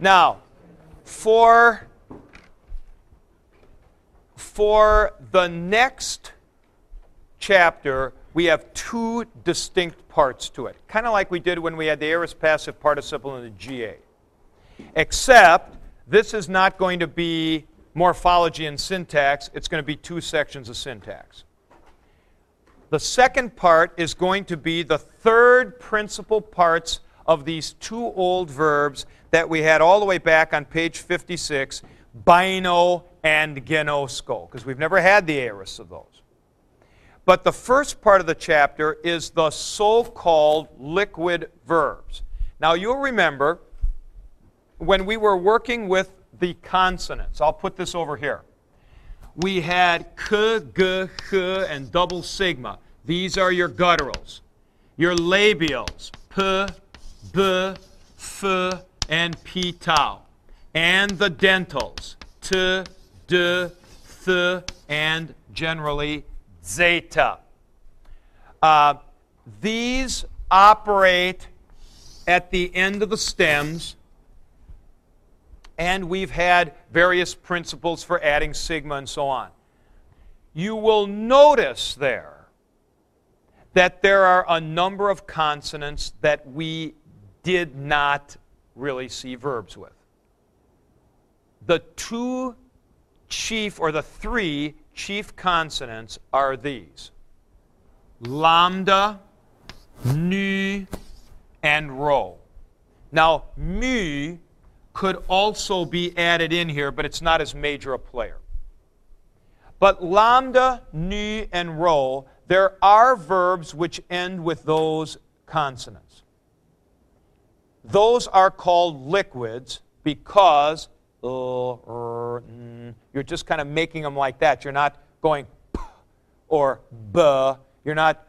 Now, for for the next chapter, we have two distinct parts to it, kind of like we did when we had the aorist passive participle in the GA. Except this is not going to be morphology and syntax, it's going to be two sections of syntax. The second part is going to be the third principal parts of these two old verbs that we had all the way back on page 56, bino and genosko, because we've never had the aorist of those. But the first part of the chapter is the so called liquid verbs. Now, you'll remember when we were working with the consonants, I'll put this over here. We had k, g, h, and double sigma. These are your gutturals. Your labials, p, b, f, and p tau. And the dentals, t, d, th, and generally zeta. Uh, these operate at the end of the stems, and we've had various principles for adding sigma and so on. You will notice there that there are a number of consonants that we did not really see verbs with. The two chief, or the three chief consonants are these lambda, nu, and rho. Now, mu could also be added in here, but it's not as major a player. But lambda, nu, and rho, there are verbs which end with those consonants. Those are called liquids because uh, you're just kind of making them like that. You're not going p or b. You're not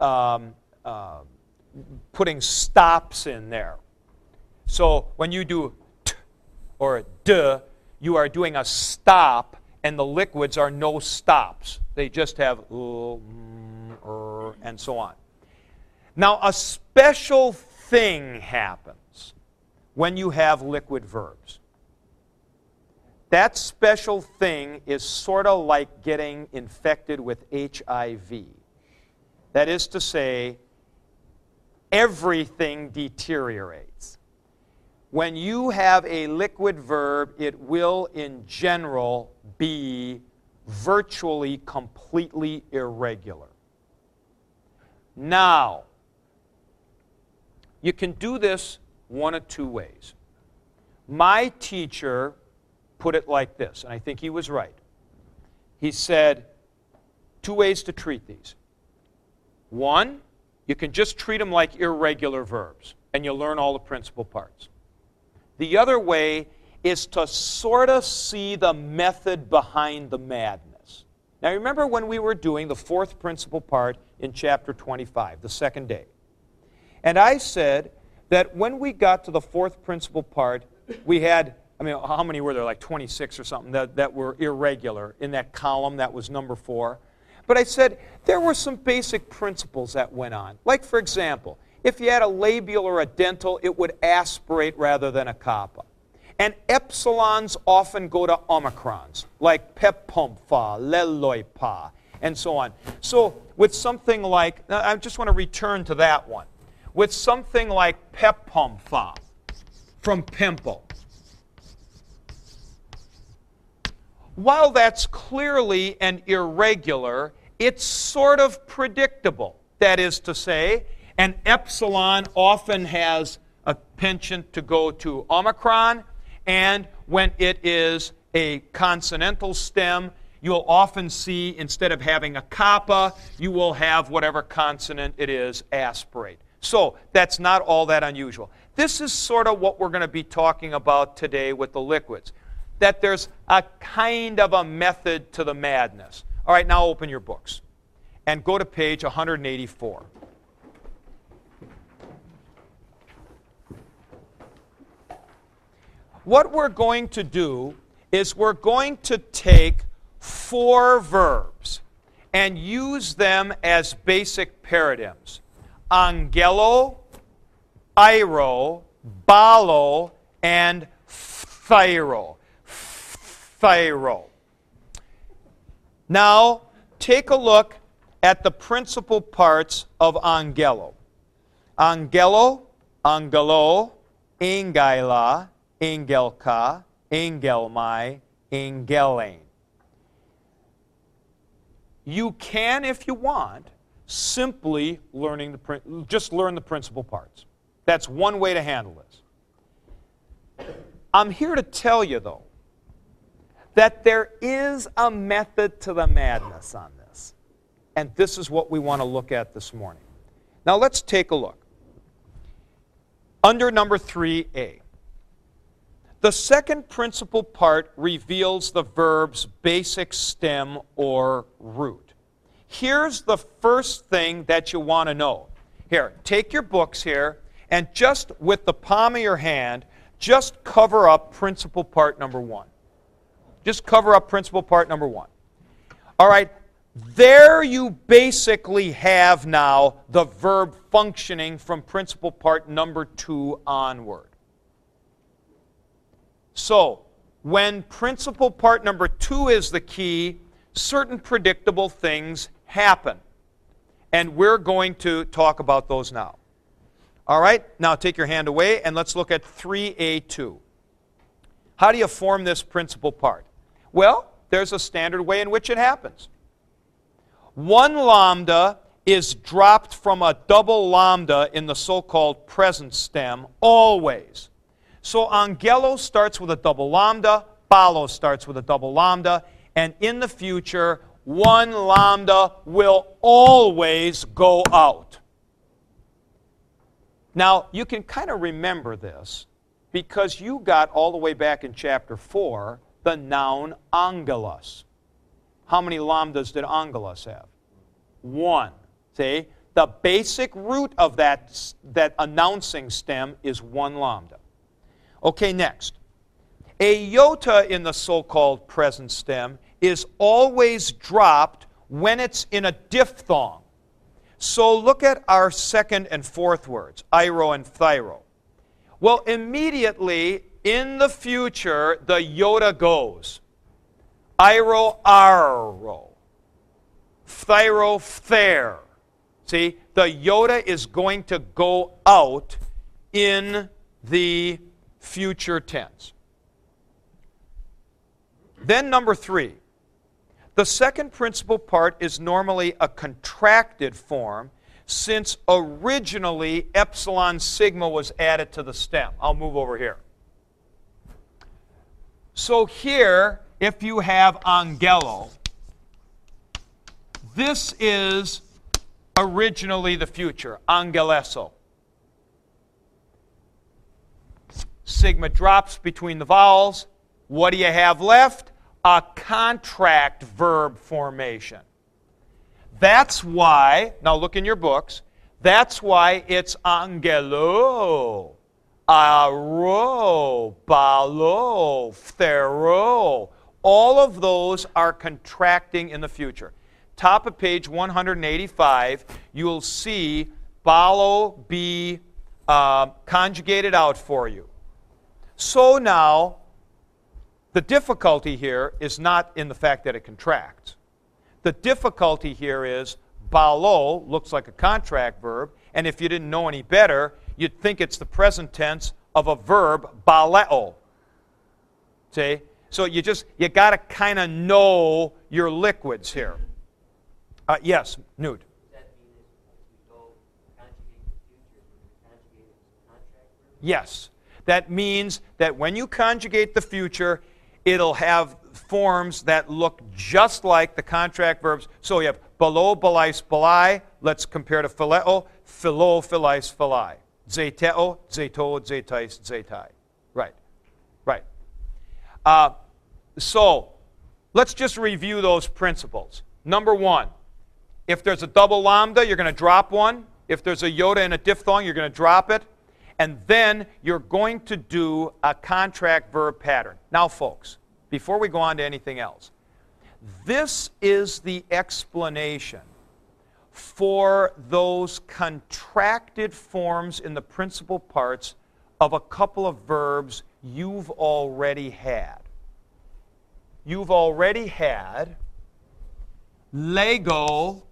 um, uh, putting stops in there. So when you do t or d, you are doing a stop, and the liquids are no stops. They just have and so on. Now, a special thing happens when you have liquid verbs. That special thing is sort of like getting infected with HIV. That is to say, everything deteriorates. When you have a liquid verb, it will, in general, be virtually completely irregular. Now, you can do this one of two ways. My teacher put it like this, and I think he was right. He said, two ways to treat these. One, you can just treat them like irregular verbs, and you'll learn all the principal parts. The other way is to sort of see the method behind the madness. Now, remember when we were doing the fourth principal part in chapter 25, the second day. And I said that when we got to the fourth principal part, we had I mean, how many were there? Like 26 or something that, that were irregular in that column that was number four. But I said there were some basic principles that went on. Like, for example, if you had a labial or a dental, it would aspirate rather than a kappa. And epsilons often go to omicrons, like pepumfa, leloipa, and so on. So, with something like, I just want to return to that one. With something like pepumfa from pempo, while that's clearly an irregular, it's sort of predictable. That is to say, an epsilon often has a penchant to go to omicron, and when it is a consonantal stem, you'll often see instead of having a kappa, you will have whatever consonant it is aspirate. So that's not all that unusual. This is sort of what we're going to be talking about today with the liquids that there's a kind of a method to the madness. All right, now open your books and go to page 184. What we're going to do is we're going to take four verbs and use them as basic paradigms angelo, iro, balo, and thyro. Thyro. Now, take a look at the principal parts of angelo. Angelo, angelo, angeila, angelka, angelmai, angelain. You can, if you want, simply learning the just learn the principal parts. That's one way to handle this. I'm here to tell you, though, that there is a method to the madness on this. And this is what we want to look at this morning. Now let's take a look. Under number 3a, the second principal part reveals the verb's basic stem or root. Here's the first thing that you want to know. Here, take your books here, and just with the palm of your hand, just cover up principal part number one. Just cover up principal part number one. All right, there you basically have now the verb functioning from principal part number two onward. So, when principal part number two is the key, certain predictable things happen. And we're going to talk about those now. All right, now take your hand away and let's look at 3A2. How do you form this principal part? Well, there's a standard way in which it happens. One lambda is dropped from a double lambda in the so called present stem always. So angelo starts with a double lambda, ballo starts with a double lambda, and in the future, one lambda will always go out. Now, you can kind of remember this because you got all the way back in chapter 4 the noun angelus. How many lambdas did angelus have? One. See? The basic root of that, that announcing stem is one lambda. Okay, next. A iota in the so called present stem is always dropped when it's in a diphthong. So look at our second and fourth words, iro and thyro. Well, immediately in the future, the iota goes. Iro, aro. Thyro, ther. See, the iota is going to go out in the future tense. Then, number three, the second principal part is normally a contracted form since originally epsilon sigma was added to the stem. I'll move over here. So here, if you have angelo, this is originally the future, angelesso. Sigma drops between the vowels. What do you have left? A contract verb formation. That's why, now look in your books, that's why it's angelo, aro, balo, phthero. All of those are contracting in the future. Top of page 185, you'll see balo be uh, conjugated out for you. So now, the difficulty here is not in the fact that it contracts. The difficulty here is balo looks like a contract verb, and if you didn't know any better, you'd think it's the present tense of a verb, baleo. See? So you just, you got to kind of know your liquids here. Uh, yes, nude. Yes. That means that when you conjugate the future, it'll have forms that look just like the contract verbs. So you have below, belais, belai. Let's compare to phileo, philo, philais, philai. Zeteo, zeto, zetais, zetai. Right. Right. Uh, so let's just review those principles. Number one, if there's a double lambda, you're going to drop one. If there's a iota and a diphthong, you're going to drop it and then you're going to do a contract verb pattern. Now, folks, before we go on to anything else, this is the explanation for those contracted forms in the principal parts of a couple of verbs you've already had. You've already had Lego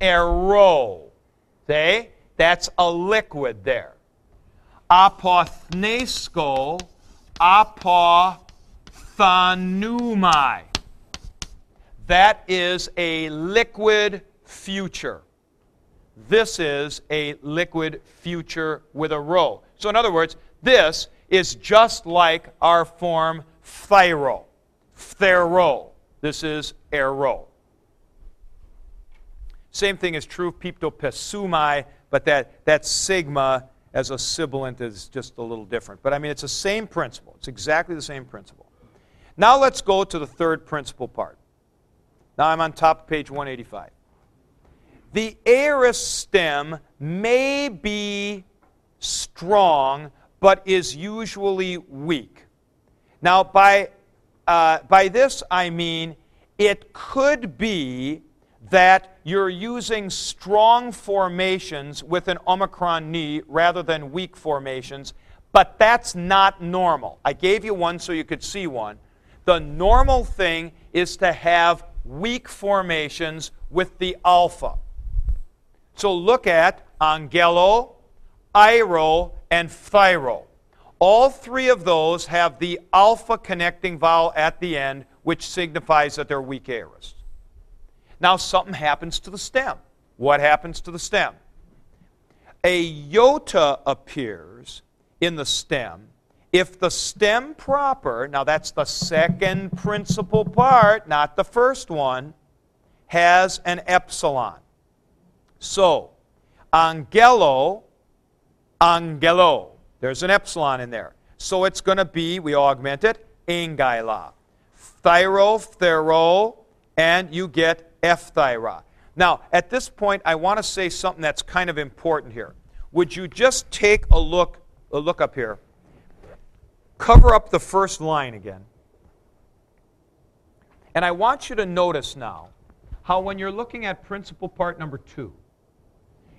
Aero. See? That's a liquid there. Apothnesko, apothanumai. That is a liquid future. This is a liquid future with a rho. So, in other words, this is just like our form thyro, thero. This is ero. Same thing is true of peptopesumai, but that, that sigma as a sibilant is just a little different. But I mean, it's the same principle. It's exactly the same principle. Now let's go to the third principle part. Now I'm on top of page 185. The aorist stem may be strong, but is usually weak. Now, by, uh, by this I mean it could be that you're using strong formations with an Omicron knee rather than weak formations, but that's not normal. I gave you one so you could see one. The normal thing is to have weak formations with the alpha. So look at angelo, iro, and thyro. All three of those have the alpha connecting vowel at the end, which signifies that they're weak aorist. Now something happens to the stem. What happens to the stem? A iota appears in the stem if the stem proper, now that's the second principal part, not the first one, has an epsilon. So, angelo, angelo, there's an epsilon in there. So it's going to be, we augment it, angyla. Thyro, thero, and you get F-thyra. Now, at this point, I want to say something that's kind of important here. Would you just take a look, a look up here? Cover up the first line again. And I want you to notice now how when you're looking at principle part number two,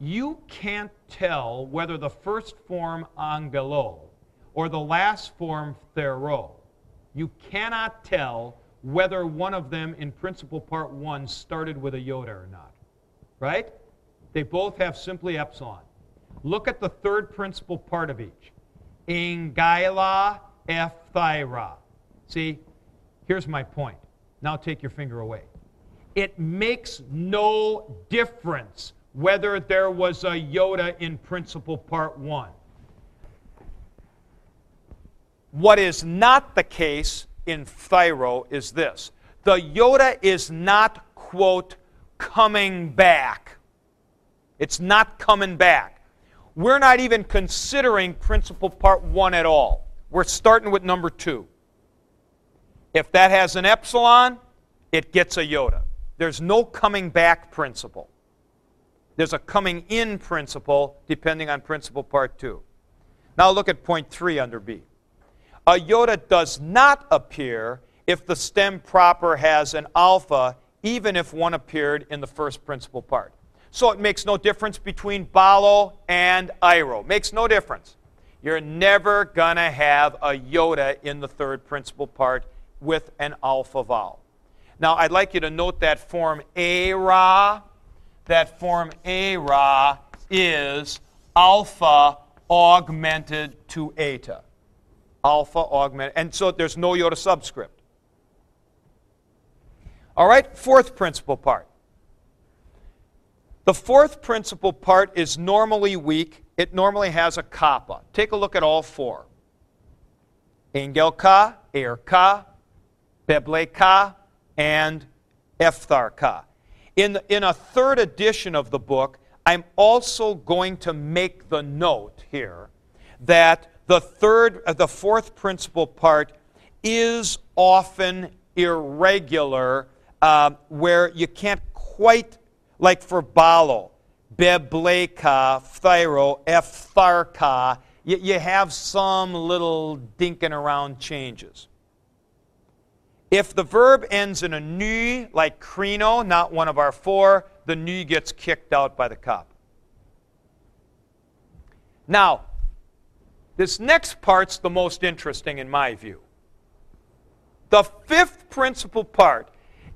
you can't tell whether the first form angelo or the last form thero, you cannot tell whether one of them in principle part one started with a iota or not. Right? They both have simply epsilon. Look at the third principle part of each. Ingyla ephthyra. See, here's my point. Now take your finger away. It makes no difference whether there was a iota in principle part one. What is not the case in thyro is this the iota is not, quote, coming back. It's not coming back. We're not even considering principle part one at all. We're starting with number two. If that has an epsilon, it gets a iota. There's no coming back principle. There's a coming in principle depending on principle part two. Now look at point three under B. A iota does not appear if the stem proper has an alpha, even if one appeared in the first principal part. So it makes no difference between balo and iro. Makes no difference. You're never going to have a iota in the third principal part with an alpha vowel. Now, I'd like you to note that form A-Ra. That form A-Ra is alpha augmented to eta alpha augment. And so there's no iota subscript. All right, fourth principle part. The fourth principle part is normally weak. It normally has a kappa. Take a look at all four. Engelka, Erka, Bebleka, and Eftharka. In, in a third edition of the book, I'm also going to make the note here that the third, uh, the fourth principal part is often irregular, uh, where you can't quite, like for balo, bebleka, thyro, ephtharka, you, you have some little dinking around changes. If the verb ends in a nu, like krino, not one of our four, the nu gets kicked out by the cop. Now, This next part's the most interesting in my view. The fifth principal part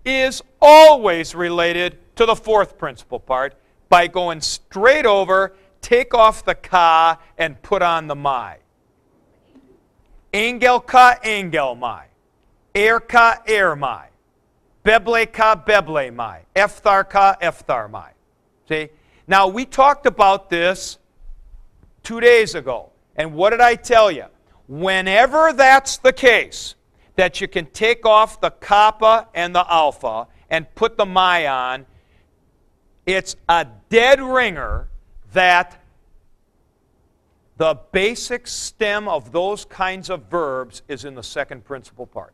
is always related to the fourth principal part by going straight over, take off the ka, and put on the my. Angel ka, angel mai. Er ka, er mai. Beble ka, beble mai. Efthar ka, efthar mai. See? Now, we talked about this two days ago. And what did I tell you? Whenever that's the case, that you can take off the kappa and the alpha and put the my on, it's a dead ringer that the basic stem of those kinds of verbs is in the second principal part.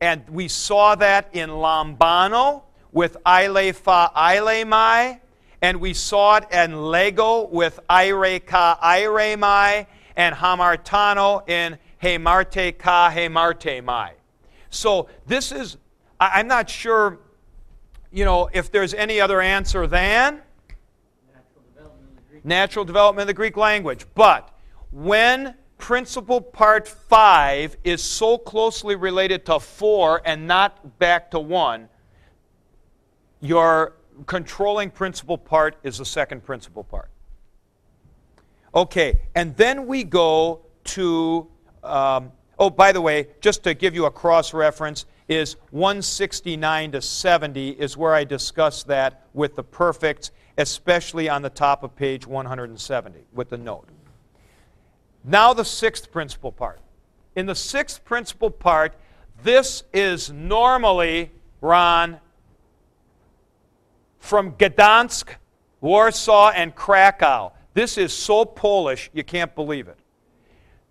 And we saw that in Lambano with ile fa ile mai, and we saw it in Lego with ire ka ire mai, and hamartano in he marte ka he marte mai. So this is, I'm not sure, you know, if there's any other answer than natural development of the Greek language. But when principal part 5 is so closely related to 4 and not back to 1, your controlling principal part is the second principal part. Okay, and then we go to, um, oh, by the way, just to give you a cross reference, is 169 to 70 is where I discuss that with the perfects especially on the top of page 170 with the note. Now, the sixth principal part. In the sixth principal part, this is normally, Ron, from Gdansk, Warsaw, and Krakow. This is so Polish, you can't believe it.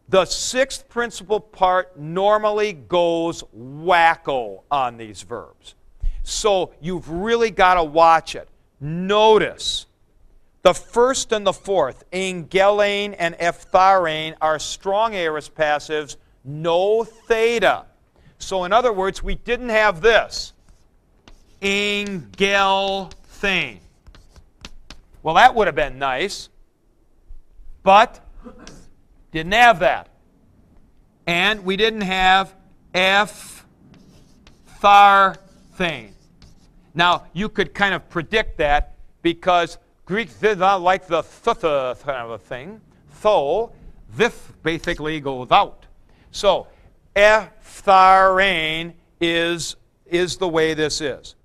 The sixth principal part normally goes wacko on these verbs. So you've really got to watch it. Notice the first and the fourth, Angelain and Ephtharain, are strong aorist passives, no theta. So, in other words, we didn't have this. Angelthane. Well, that would have been nice, but didn't have that. And we didn't have Ephtharain. Now, you could kind of predict that because Greek did not like the th kind of a thing. So, this basically goes out. So, ephtharain is, is the way this is.